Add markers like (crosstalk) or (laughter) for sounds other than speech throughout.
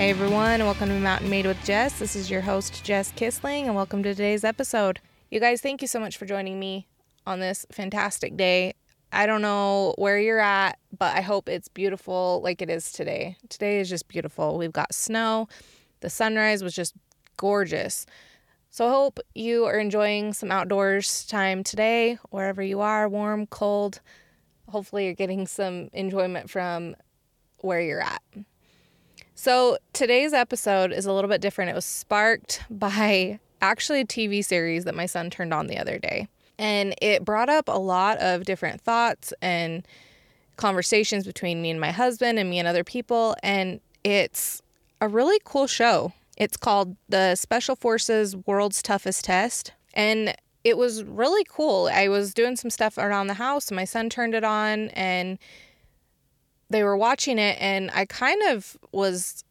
Hey everyone, welcome to Mountain Made with Jess. This is your host, Jess Kissling, and welcome to today's episode. You guys, thank you so much for joining me on this fantastic day. I don't know where you're at, but I hope it's beautiful like it is today. Today is just beautiful. We've got snow. The sunrise was just gorgeous. So I hope you are enjoying some outdoors time today, wherever you are, warm, cold. Hopefully, you're getting some enjoyment from where you're at. So, today's episode is a little bit different. It was sparked (laughs) by actually a TV series that my son turned on the other day. And it brought up a lot of different thoughts and conversations between me and my husband and me and other people. And it's a really cool show. It's called The Special Forces World's Toughest Test. And it was really cool. I was doing some stuff around the house, and my son turned it on, and they were watching it and I kind of was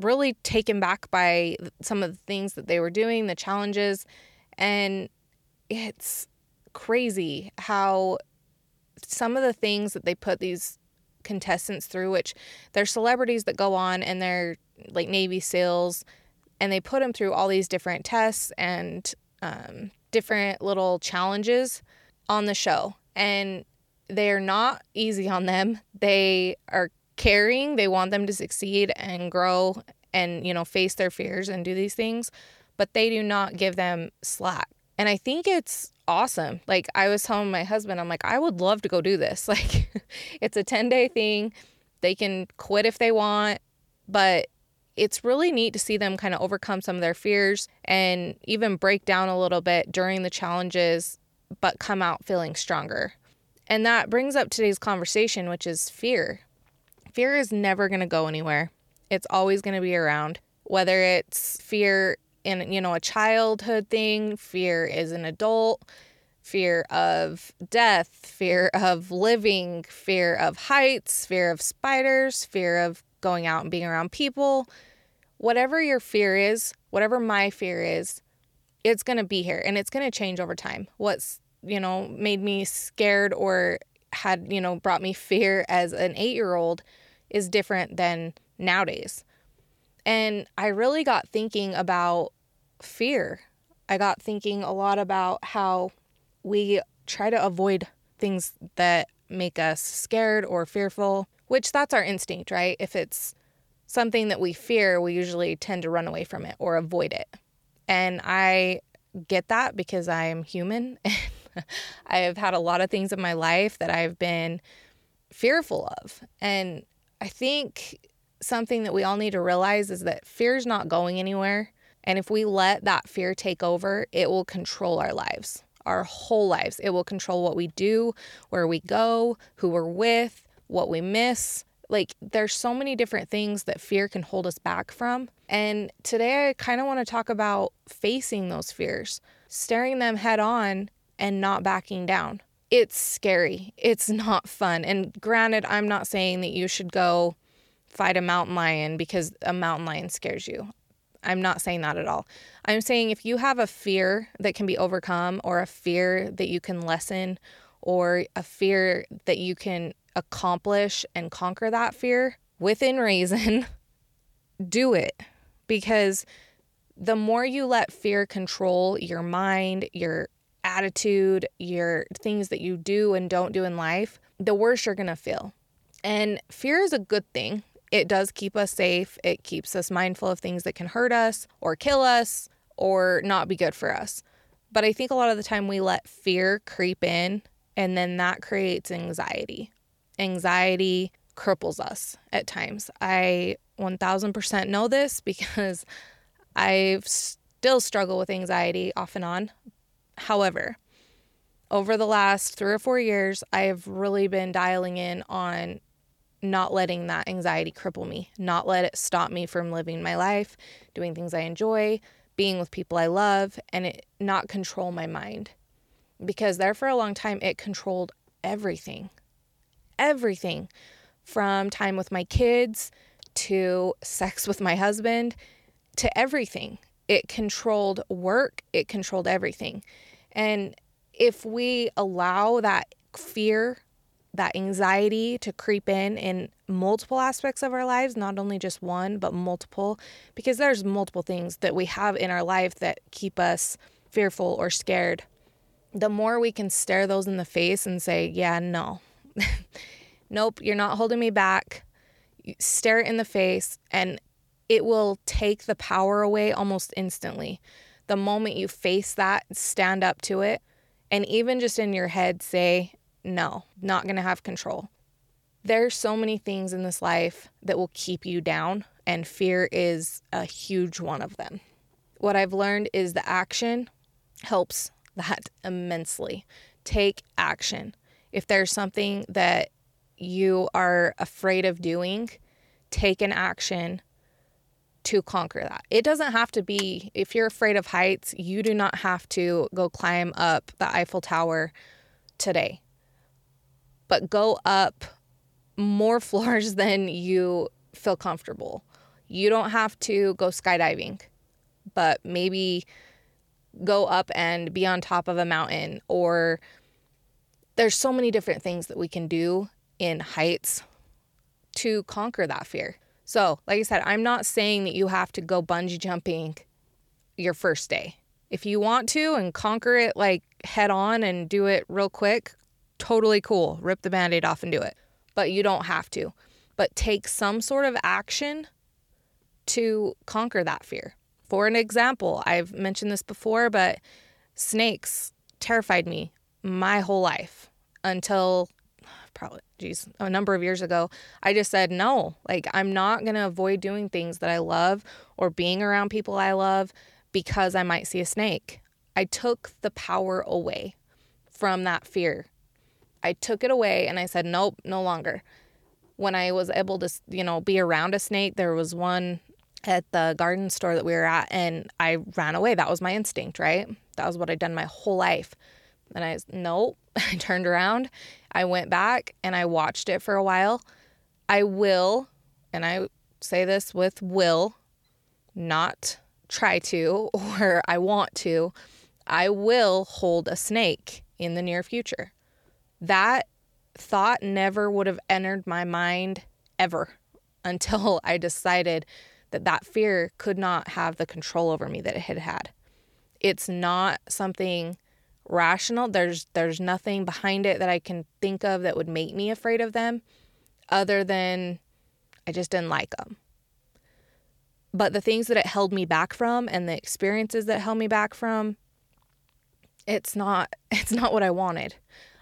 really taken back by some of the things that they were doing, the challenges, and it's crazy how some of the things that they put these contestants through, which they're celebrities that go on and they're like Navy SEALs, and they put them through all these different tests and um, different little challenges on the show. And they're not easy on them. They are caring. They want them to succeed and grow and, you know, face their fears and do these things, but they do not give them slack. And I think it's awesome. Like I was telling my husband, I'm like, I would love to go do this. (laughs) Like it's a 10 day thing. They can quit if they want, but it's really neat to see them kind of overcome some of their fears and even break down a little bit during the challenges, but come out feeling stronger. And that brings up today's conversation, which is fear. Fear is never going to go anywhere. It's always going to be around. Whether it's fear in, you know, a childhood thing, fear as an adult, fear of death, fear of living, fear of heights, fear of spiders, fear of going out and being around people. Whatever your fear is, whatever my fear is, it's going to be here and it's going to change over time. What's you know, made me scared or had, you know, brought me fear as an eight year old is different than nowadays. And I really got thinking about fear. I got thinking a lot about how we try to avoid things that make us scared or fearful, which that's our instinct, right? If it's something that we fear, we usually tend to run away from it or avoid it. And I get that because I'm human (laughs) (laughs) I have had a lot of things in my life that I've been fearful of. And I think something that we all need to realize is that fear is not going anywhere. And if we let that fear take over, it will control our lives, our whole lives. It will control what we do, where we go, who we're with, what we miss. Like, there's so many different things that fear can hold us back from. And today, I kind of want to talk about facing those fears, staring them head on, and not backing down. It's scary. It's not fun. And granted, I'm not saying that you should go fight a mountain lion because a mountain lion scares you. I'm not saying that at all. I'm saying if you have a fear that can be overcome, or a fear that you can lessen, or a fear that you can accomplish and conquer that fear within reason, (laughs) do it. Because the more you let fear control your mind, your attitude, your things that you do and don't do in life, the worse you're going to feel. And fear is a good thing. It does keep us safe. It keeps us mindful of things that can hurt us or kill us or not be good for us. But I think a lot of the time we let fear creep in and then that creates anxiety. Anxiety cripples us at times. I 1000% know this (laughs) because I've still struggle with anxiety off and on, However, over the last three or four years, I have really been dialing in on not letting that anxiety cripple me, not let it stop me from living my life, doing things I enjoy, being with people I love, and it not control my mind. Because there for a long time, it controlled everything. Everything from time with my kids to sex with my husband to everything. It controlled work, it controlled everything. And if we allow that fear that anxiety to creep in in multiple aspects of our lives, not only just one, but multiple, because there's multiple things that we have in our life that keep us fearful or scared. The more we can stare those in the face and say, Yeah, no, (laughs) nope, you're not holding me back. stare it in the face, and it will take the power away almost instantly. The moment you face that, stand up to it, and even just in your head say, no, not to have control. There's so many things in this life that will keep you down, and fear is a huge one of them. What I've learned is the action helps that (laughs) immensely. Take action. If there's something that you are afraid of doing, take an action to conquer that. It doesn't have to be, if you're afraid of heights, you do not have to go climb up the Eiffel Tower today but go up more (laughs) floors than you feel comfortable. You don't have to go skydiving, but maybe go up and be on top of a mountain or there's so many different things that we can do in heights to conquer that fear. So, like I said, I'm not saying that you have to go bungee jumping your first day. If you want to and conquer it like head on and do it real quick, totally cool. Rip the band aid off and do it. But you don't have to. But take some sort of action to conquer that fear. For an example, I've mentioned this before, but snakes terrified me my whole life until probably geez a number of years ago i just said no like i'm not going to avoid doing things that i love or being around people i love because i might see a snake i took the power away from that fear I took it away and I said, nope, no longer. When I was able to, you know, be around a snake, there was one at the garden store that we were at and I ran away. That was my instinct, right? That was what I'd done my whole life. And I, nope, (laughs) I turned around, I went back and I watched it for a while. I will, and I say this with will, not try to (laughs) or I want to, I will hold a snake in the near future that thought never would have entered my mind ever (laughs) until I decided that that fear could not have the control over me that it had had. It's not something rational. There's there's nothing behind it that I can think of that would make me afraid of them other than I just didn't like them. But the things that it held me back from and the experiences that held me back from it's not (laughs) it's not what I wanted.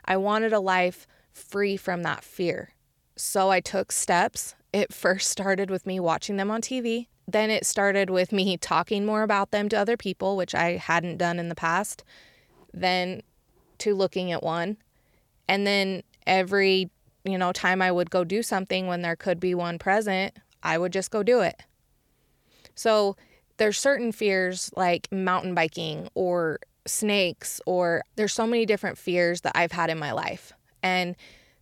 I wanted a life free from that fear. So I took steps. It (laughs) first started with me watching them on TV. Then it started with me talking more about them to other people, which I hadn't done in the past. Then to looking at one. And then every, you know, time I would go do something when there could be one present, I would just go do it. So there's certain fears like mountain biking or snakes or there's so many different fears that I've had in my life. And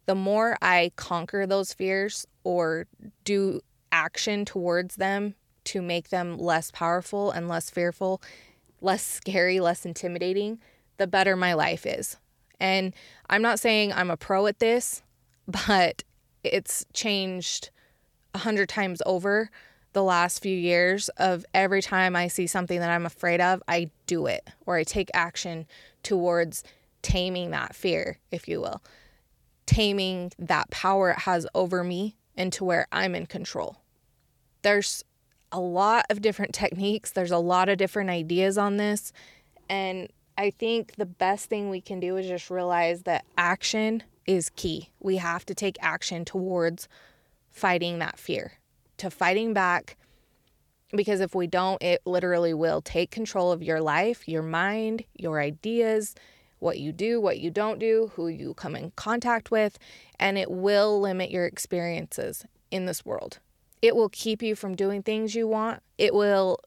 the more I conquer those fears or do action towards them to make them less powerful and less fearful, less scary, less intimidating, the better my life is. And I'm not saying I'm a pro at this, (laughs) but it's changed a hundred times over the last few years of every time I see something that I'm afraid of, I do it or I take action towards taming that fear, if you will, taming that power it has over me into where I'm in control. There's a lot of different techniques, there's a lot of different ideas on this. And I think the best thing we can do is just realize that action is key. We have to take action towards fighting that fear to fighting back because if we don't, it literally will take control of your life, your mind, your ideas, what you do, what you don't do, who you come in contact with, and it will limit your experiences in this world. It will keep you from doing things you want, it will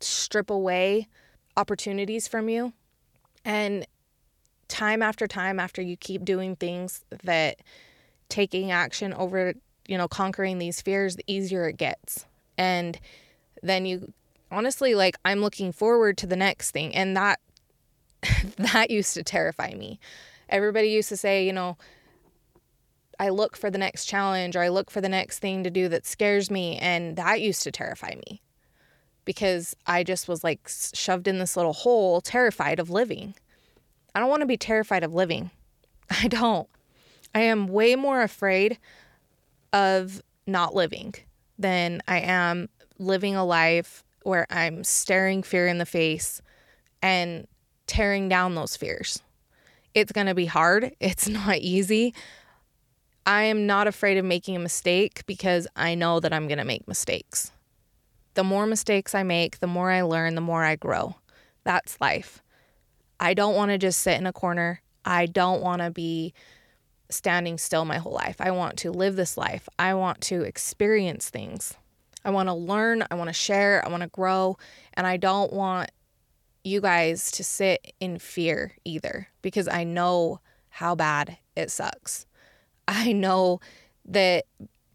strip away opportunities from you. And time after time, after you keep doing things that taking action over you know, conquering these fears, the easier it gets. And then you honestly like I'm looking forward to the next thing and that (laughs) that used to terrify me. Everybody used to say, you know, I look for the next challenge or I look for the next thing to do that scares me. And that used to terrify me because I just was like shoved in this little hole, terrified of living. I don't want to be terrified of living. (laughs) I don't. I am way more afraid of not living than I am living a life where I'm staring fear in the face and tearing down those fears. It's going to be hard. (laughs) It's not easy. I am not afraid of making a mistake because I know that I'm going to make mistakes. The more mistakes I make, the more I learn, the more I grow. That's life. I don't want to just sit in a corner. I don't want to be standing still my whole life. I want to live this life. I want to experience things. I want to learn. I want to share. I want to grow. And I don't want you guys to sit in fear either because I know how bad it sucks. I know that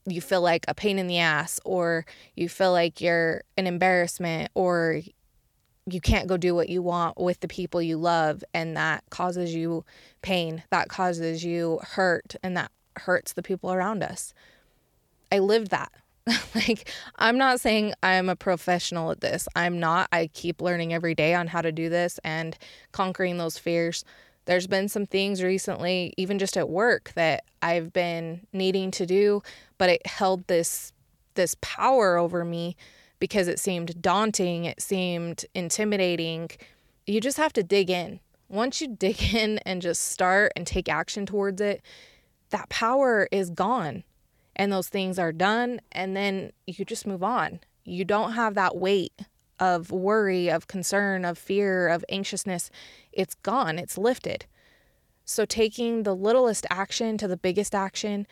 you feel like a pain in the ass or you feel like you're an embarrassment or you can't go do what you want with the people you love and that causes you pain that causes you hurt and that hurts the people around us. I lived that. (laughs) Like i'm not saying i'm a professional at this. I'm not. I keep learning every day on how to do this and conquering those fears there's been some things recently even just at work that i've been needing to do but it held this this power over me because it seemed daunting, it seemed intimidating. You just have to dig in. Once you (laughs) dig in and just start and take action towards it, that power is gone and those things are done. And then you just move on. You don't have that weight of worry, of concern, of fear, of anxiousness. It's gone, it's lifted. So, taking the littlest action to the biggest action,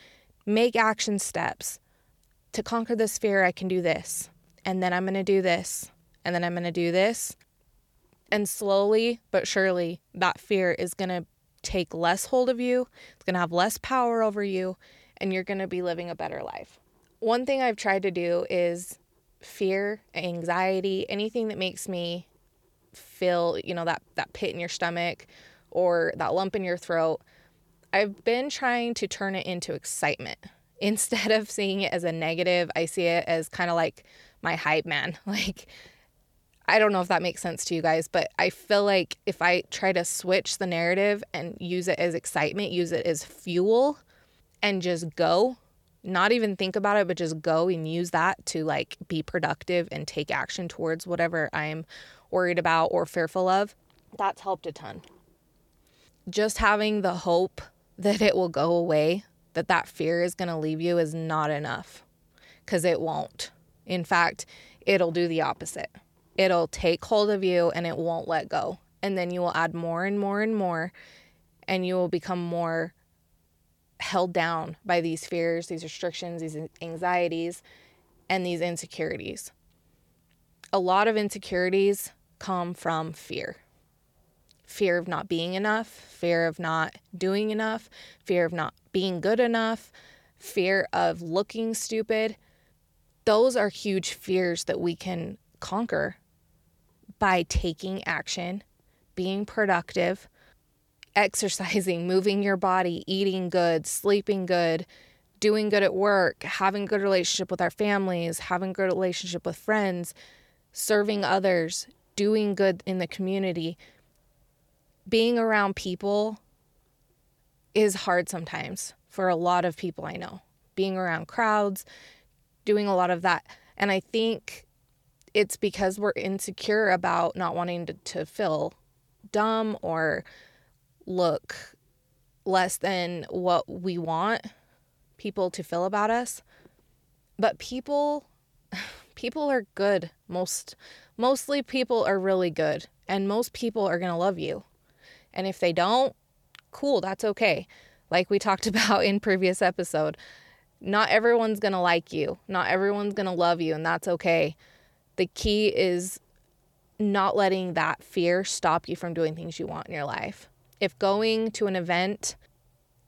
make action steps. To conquer this fear, I can do this and then I'm going to do this, and then I'm going to do this. And slowly but surely, that fear is going to take less hold of you, it's going to have less power over you, and you're going to be living a better life. One thing I've tried to do is fear, anxiety, anything that makes me feel, you know, that that pit in your stomach or that lump in your throat. I've been trying to turn it into excitement. (laughs) Instead of seeing it as a negative, I see it as kind of like my hype man. (laughs) Like, I don't know if that makes sense to you guys, but I feel like if I try to switch the narrative and use it as excitement, use it as fuel, and just go, not even think about it, but just go and use that to like be productive and take action towards whatever I'm worried about or fearful of, that's helped a ton. Just having the hope that it will go away, that that fear is going to leave you is not enough because it won't. In fact, it'll do the opposite. It'll take hold of you and it won't let go. And then you will add more and more and more, and you will become more held down by these fears, these restrictions, these anxieties, and these insecurities. A lot of insecurities come from fear. Fear of not being enough, fear of not doing enough, fear of not being good enough, fear of looking stupid. Those are huge fears that we can conquer by taking action, being productive, exercising, (laughs) moving your body, eating good, sleeping good, doing good at work, having good relationship with our families, having good relationship with friends, serving others, doing good in the community. Being around people is hard sometimes for a lot of people I know. Being around crowds, doing a lot of that. And I think it's because we're insecure about not wanting to, to feel dumb or look less than what we want people to feel about us. But people (laughs) people are good. Most mostly people are really good and most people are going to love you. And if they don't, cool, that's okay. Like we talked (laughs) about in previous episode, not everyone's going to like you. Not everyone's going to love you, and that's okay. The key is not letting that fear stop you from doing things you want in your life. If going to an event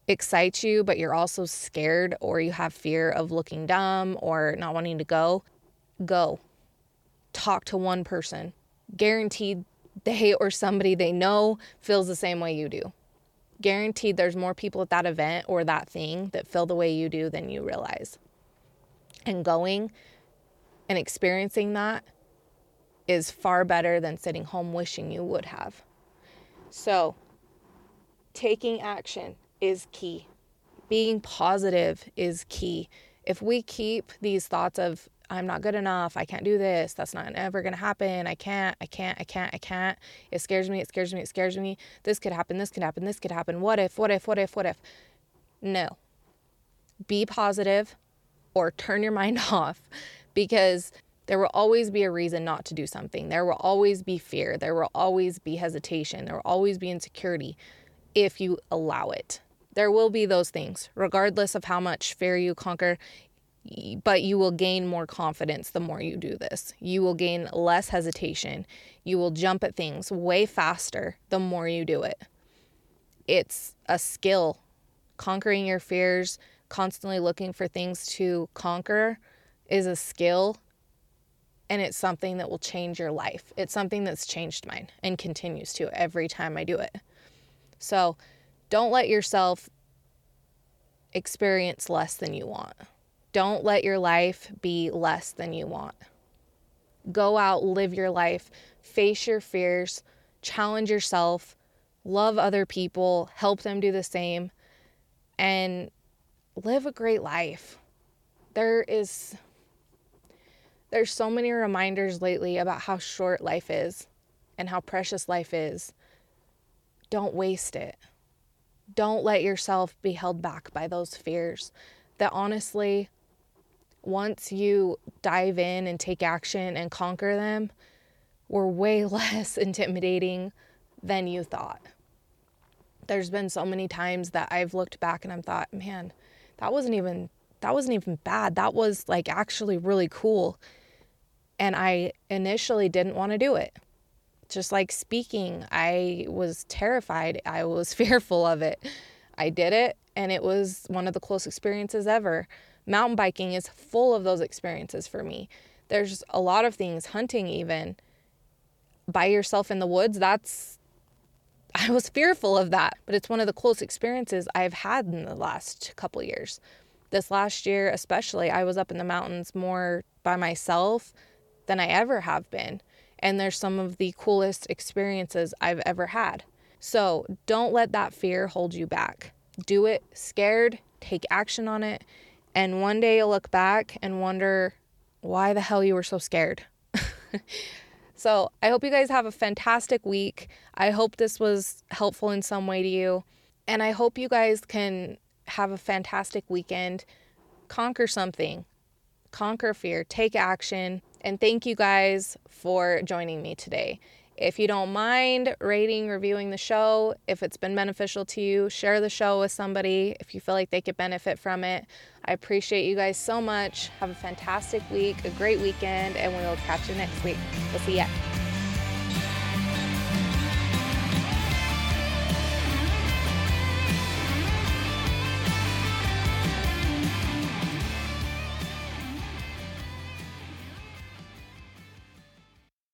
excites you, but you're also scared or you have fear of looking dumb or not wanting to go, go. Talk to one person. Guaranteed they or somebody they know feels the same way you do. guaranteed there's more people at that event or that thing that feel the way you do than you realize. And going and experiencing that is far better than sitting home wishing you would have. So, taking action is key. Being positive is key. If we keep these thoughts of, I'm not good enough, I can't do this, that's not ever gonna happen, I can't, I can't, I can't, I can't, it scares me, it scares me, it scares me, this could happen, this could happen, this could happen, what if, what if, what if, what if? No. Be positive or turn your (laughs) mind off because there will always be a reason not to do something. There will always be fear. There will always be hesitation. There will always be insecurity if you allow it. There will be those things, regardless of how much fear you conquer, but you will gain more confidence the more you do this. You will gain less hesitation. You will jump at things way faster the more you do it. It's a skill. Conquering your fears, constantly looking for things to conquer is a skill and it's something that will change your life. It's something that's changed mine and continues to every time I do it. So don't let yourself experience less than you want. Don't let your life be less than you want. Go out, live your life, face your fears, challenge yourself, love other people, help them do the same, and live a great life. There is there's so many reminders lately about how short life is and how precious life is. Don't waste it. Don't let yourself be held back by those fears that honestly, once you dive in and take action and conquer them, were way (laughs) less intimidating than you thought. There's been so many times that I've looked back and I've thought, man, that wasn't even that wasn't even bad. That was like actually really cool. And I initially didn't want to do it. Just like speaking, I was terrified. I was (laughs) fearful of it. I did it, and it was one of the coolest experiences ever. Mountain biking is full of those experiences for me. There's a lot of things, hunting even, by yourself in the woods. That's, (laughs) I was fearful of that, but it's one of the coolest experiences I've had in the last couple years. This last year, especially, I was up in the mountains more by myself than I ever have been. And there's some of the coolest experiences I've ever had. So don't let that fear hold you back. Do it scared, take action on it, and one day you'll look back and wonder why the hell you were so scared. (laughs) so I hope you guys have a fantastic week. I hope this was helpful in some way to you. And I hope you guys can have a fantastic weekend. Conquer something, conquer fear, take action and thank you guys for joining me today. If you don't mind rating, reviewing the show, if it's been beneficial to you, share the show with somebody if you feel like they could benefit from it. I appreciate you guys so much. Have a fantastic week, a great weekend, and we will catch you next week. We'll see ya.